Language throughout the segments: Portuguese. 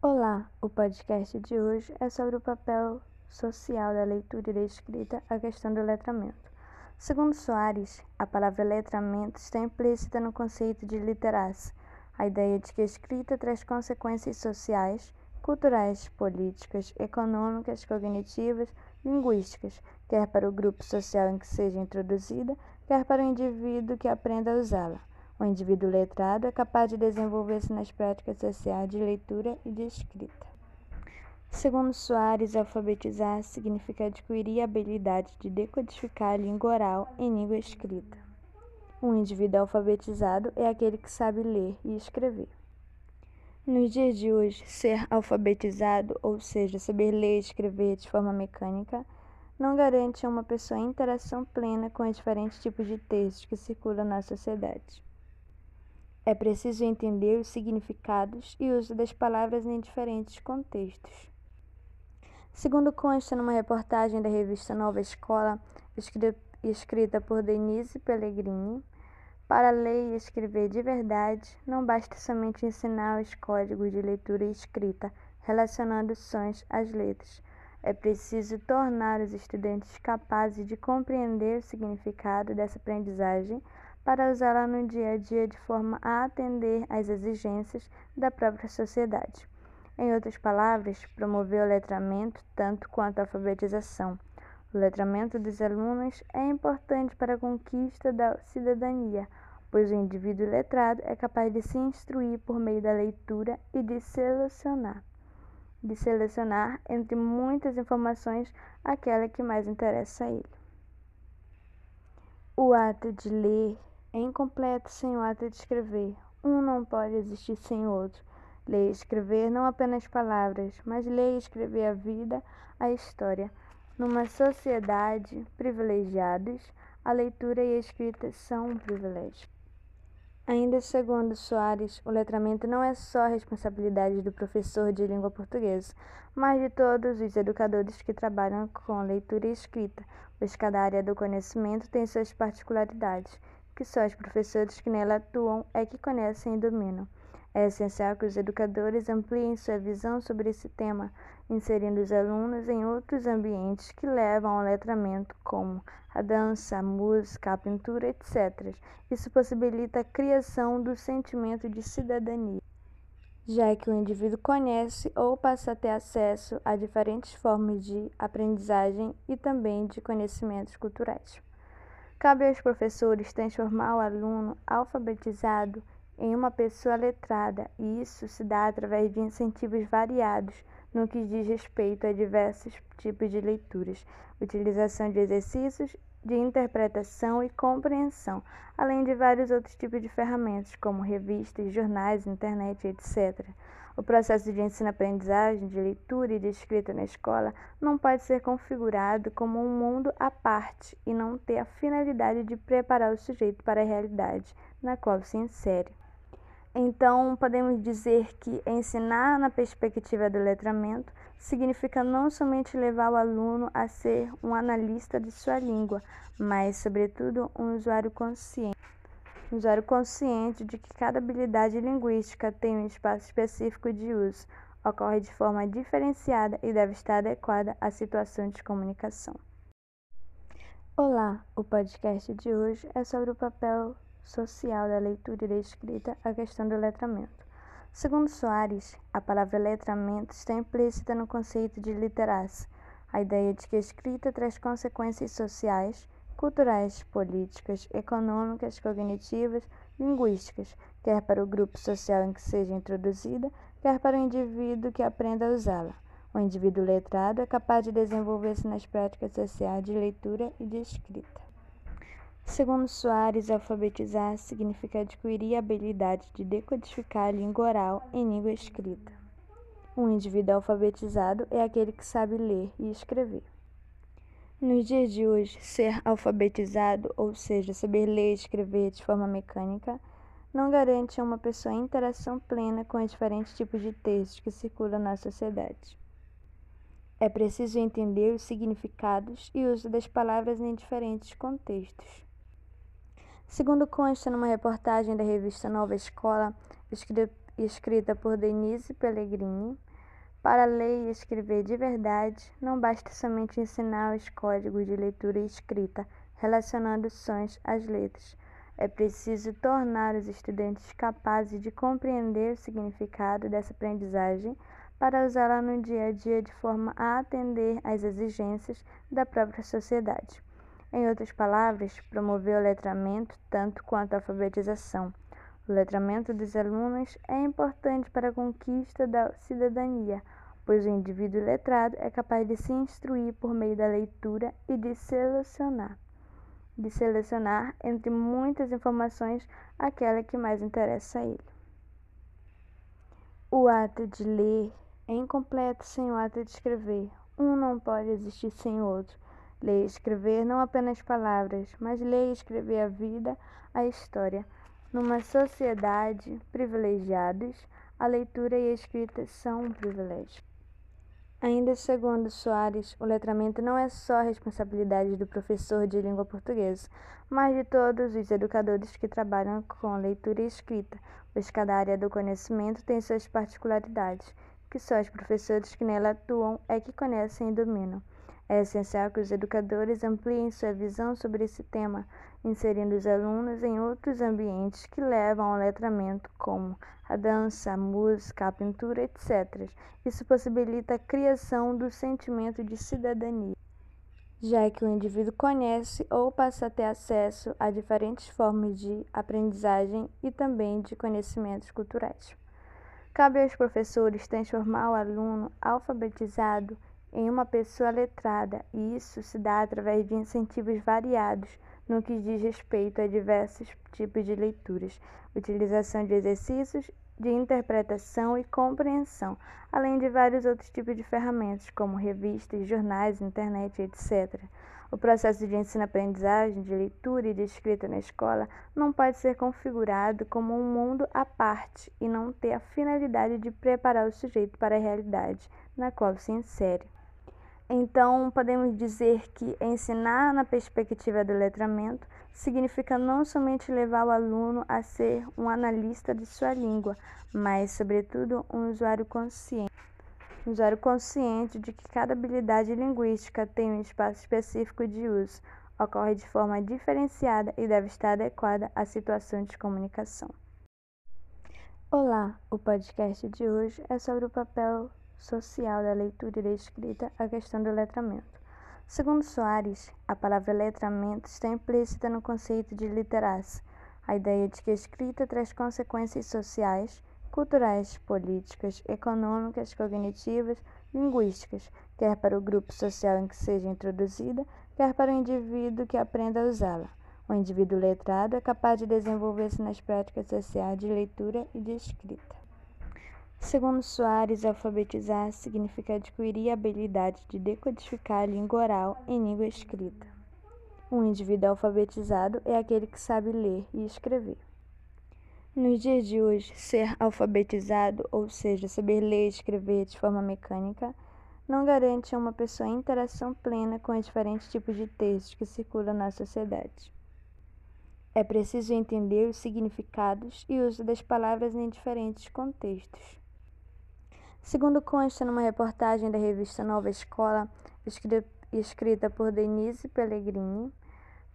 Olá, o podcast de hoje é sobre o papel social da leitura e da escrita, a questão do letramento. Segundo Soares, a palavra letramento está implícita no conceito de literar-se, a ideia de que a escrita traz consequências sociais, culturais, políticas, econômicas, cognitivas, linguísticas, quer para o grupo social em que seja introduzida, quer para o indivíduo que aprenda a usá-la. O indivíduo letrado é capaz de desenvolver-se nas práticas sociais de leitura e de escrita. Segundo Soares, alfabetizar significa adquirir a habilidade de decodificar a língua oral em língua escrita. Um indivíduo alfabetizado é aquele que sabe ler e escrever. Nos dias de hoje, ser alfabetizado, ou seja, saber ler e escrever de forma mecânica, não garante a uma pessoa interação plena com os diferentes tipos de textos que circulam na sociedade. É preciso entender os significados e uso das palavras em diferentes contextos. Segundo consta numa reportagem da revista Nova Escola, escrita por Denise Pellegrini, para ler e escrever de verdade, não basta somente ensinar os códigos de leitura e escrita, relacionando sons às letras. É preciso tornar os estudantes capazes de compreender o significado dessa aprendizagem para usá-la no dia a dia de forma a atender às exigências da própria sociedade. Em outras palavras, promover o letramento tanto quanto a alfabetização. O letramento dos alunos é importante para a conquista da cidadania, pois o indivíduo letrado é capaz de se instruir por meio da leitura e de selecionar, de selecionar entre muitas informações aquela que mais interessa a ele. O ato de ler é incompleto sem o ato de escrever. Um não pode existir sem o outro. Ler e escrever não apenas palavras, mas ler e escrever a vida, a história. Numa sociedade privilegiados, a leitura e a escrita são um privilégio. Ainda segundo Soares, o letramento não é só responsabilidade do professor de língua portuguesa, mas de todos os educadores que trabalham com leitura e escrita, pois cada área do conhecimento tem suas particularidades que só os professores que nela atuam é que conhecem e dominam. É essencial que os educadores ampliem sua visão sobre esse tema, inserindo os alunos em outros ambientes que levam ao letramento, como a dança, a música, a pintura, etc. Isso possibilita a criação do sentimento de cidadania, já que o indivíduo conhece ou passa a ter acesso a diferentes formas de aprendizagem e também de conhecimentos culturais. Cabe aos professores transformar o aluno alfabetizado em uma pessoa letrada, e isso se dá através de incentivos variados no que diz respeito a diversos tipos de leituras, utilização de exercícios de interpretação e compreensão, além de vários outros tipos de ferramentas, como revistas, jornais, internet, etc. O processo de ensino-aprendizagem, de leitura e de escrita na escola não pode ser configurado como um mundo à parte e não ter a finalidade de preparar o sujeito para a realidade na qual se insere. Então, podemos dizer que ensinar na perspectiva do letramento significa não somente levar o aluno a ser um analista de sua língua, mas, sobretudo, um usuário consciente usuário consciente de que cada habilidade linguística tem um espaço específico de uso, ocorre de forma diferenciada e deve estar adequada à situação de comunicação. Olá, o podcast de hoje é sobre o papel social da leitura e da escrita, a questão do letramento. Segundo Soares, a palavra letramento está implícita no conceito de literar-se, a ideia de que a escrita traz consequências sociais, culturais, políticas, econômicas, cognitivas, linguísticas, quer para o grupo social em que seja introduzida, quer para o indivíduo que aprenda a usá-la. O indivíduo letrado é capaz de desenvolver-se nas práticas sociais de leitura e de escrita. Segundo Soares, alfabetizar significa adquirir a habilidade de decodificar a língua oral em língua escrita. Um indivíduo alfabetizado é aquele que sabe ler e escrever. Nos dias de hoje, ser alfabetizado, ou seja, saber ler e escrever de forma mecânica, não garante a uma pessoa interação plena com os diferentes tipos de textos que circulam na sociedade. É preciso entender os significados e uso das palavras em diferentes contextos. Segundo consta numa reportagem da revista Nova Escola, escrita por Denise Pellegrini, Para ler e escrever de verdade, não basta somente ensinar os códigos de leitura e escrita, relacionando sons às letras. É preciso tornar os estudantes capazes de compreender o significado dessa aprendizagem para usá-la no dia a dia de forma a atender às exigências da própria sociedade. Em outras palavras, promover o letramento tanto quanto a alfabetização. O letramento dos alunos é importante para a conquista da cidadania, pois o indivíduo letrado é capaz de se instruir por meio da leitura e de selecionar de selecionar entre muitas informações aquela que mais interessa a ele. O ato de ler é incompleto sem o ato de escrever. Um não pode existir sem o outro. Ler e escrever não apenas palavras, mas ler e escrever a vida, a história. Numa sociedade privilegiados, a leitura e a escrita são um privilégio. Ainda segundo Soares, o letramento não é só responsabilidade do professor de língua portuguesa, mas de todos os educadores que trabalham com leitura e escrita, pois cada área do conhecimento tem suas particularidades, que só os professores que nela atuam é que conhecem e dominam. É essencial que os educadores ampliem sua visão sobre esse tema, inserindo os alunos em outros ambientes que levam ao letramento, como a dança, a música, a pintura, etc. Isso possibilita a criação do sentimento de cidadania, já que o indivíduo conhece ou passa a ter acesso a diferentes formas de aprendizagem e também de conhecimentos culturais. Cabe aos professores transformar o aluno alfabetizado em uma pessoa letrada, e isso se dá através de incentivos variados no que diz respeito a diversos tipos de leituras, utilização de exercícios de interpretação e compreensão, além de vários outros tipos de ferramentas, como revistas, jornais, internet, etc. O processo de ensino-aprendizagem, de leitura e de escrita na escola não pode ser configurado como um mundo à parte e não ter a finalidade de preparar o sujeito para a realidade na qual se insere. Então, podemos dizer que ensinar na perspectiva do letramento significa não somente levar o aluno a ser um analista de sua língua, mas, sobretudo, um usuário consciente. Um usuário consciente de que cada habilidade linguística tem um espaço específico de uso, ocorre de forma diferenciada e deve estar adequada à situação de comunicação. Olá, o podcast de hoje é sobre o papel social da leitura e da escrita a questão do letramento. Segundo Soares, a palavra letramento está implícita no conceito de literar-se, a ideia de que a escrita traz consequências sociais, culturais, políticas, econômicas, cognitivas, linguísticas, quer para o grupo social em que seja introduzida, quer para o indivíduo que aprenda a usá-la. O indivíduo letrado é capaz de desenvolver-se nas práticas sociais de leitura e de escrita. Segundo Soares, alfabetizar significa adquirir a habilidade de decodificar a língua oral em língua escrita. Um indivíduo alfabetizado é aquele que sabe ler e escrever. Nos dias de hoje, ser alfabetizado, ou seja, saber ler e escrever de forma mecânica, não garante a uma pessoa interação plena com os diferentes tipos de textos que circulam na sociedade. É preciso entender os significados e uso das palavras em diferentes contextos. Segundo consta numa reportagem da revista Nova Escola, escrita por Denise Pellegrini,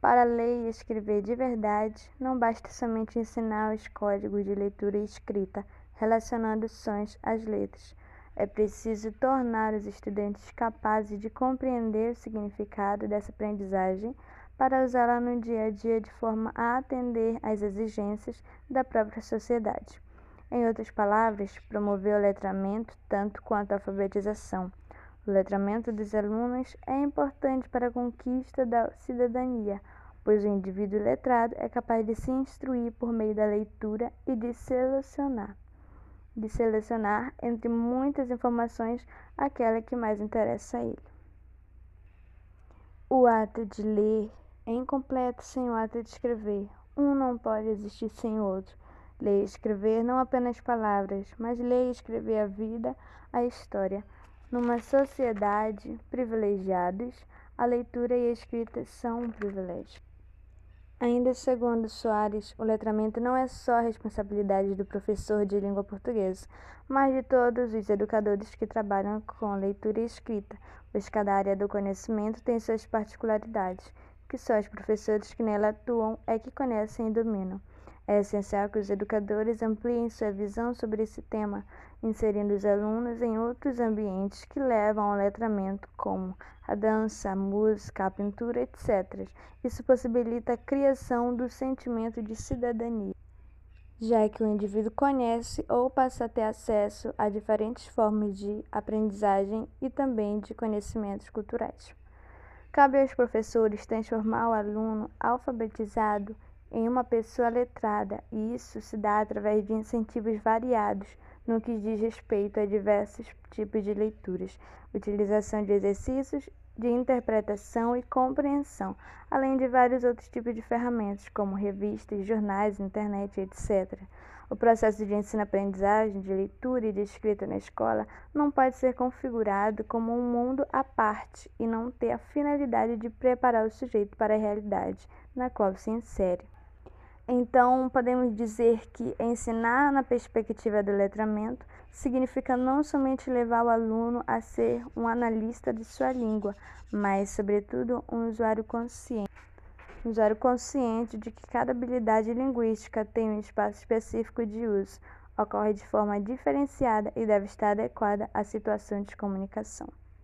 para ler e escrever de verdade, não basta somente ensinar os códigos de leitura e escrita, relacionando sons às letras. É preciso tornar os estudantes capazes de compreender o significado dessa aprendizagem para usá-la no dia a dia de forma a atender às exigências da própria sociedade. Em outras palavras, promover o letramento tanto quanto a alfabetização. O letramento dos alunos é importante para a conquista da cidadania, pois o indivíduo letrado é capaz de se instruir por meio da leitura e de selecionar, de selecionar entre muitas informações aquela que mais interessa a ele. O ato de ler é incompleto sem o ato de escrever. Um não pode existir sem o outro. Ler e escrever não apenas palavras, mas ler e escrever a vida, a história. Numa sociedade privilegiados, a leitura e a escrita são um privilégio. Ainda segundo Soares, o letramento não é só responsabilidade do professor de língua portuguesa, mas de todos os educadores que trabalham com leitura e escrita, pois cada área do conhecimento tem suas particularidades, que só os professores que nela atuam é que conhecem e dominam. É essencial que os educadores ampliem sua visão sobre esse tema, inserindo os alunos em outros ambientes que levam ao letramento, como a dança, a música, a pintura, etc. Isso possibilita a criação do sentimento de cidadania, já que o indivíduo conhece ou passa a ter acesso a diferentes formas de aprendizagem e também de conhecimentos culturais. Cabe aos professores transformar o aluno alfabetizado em uma pessoa letrada, e isso se dá através de incentivos variados no que diz respeito a diversos tipos de leituras, utilização de exercícios de interpretação e compreensão, além de vários outros tipos de ferramentas, como revistas, jornais, internet, etc. O processo de ensino-aprendizagem, de leitura e de escrita na escola não pode ser configurado como um mundo à parte e não ter a finalidade de preparar o sujeito para a realidade na qual se insere. Então, podemos dizer que ensinar na perspectiva do letramento significa não somente levar o aluno a ser um analista de sua língua, mas, sobretudo, um usuário consciente. Um usuário consciente de que cada habilidade linguística tem um espaço específico de uso, ocorre de forma diferenciada e deve estar adequada à situação de comunicação.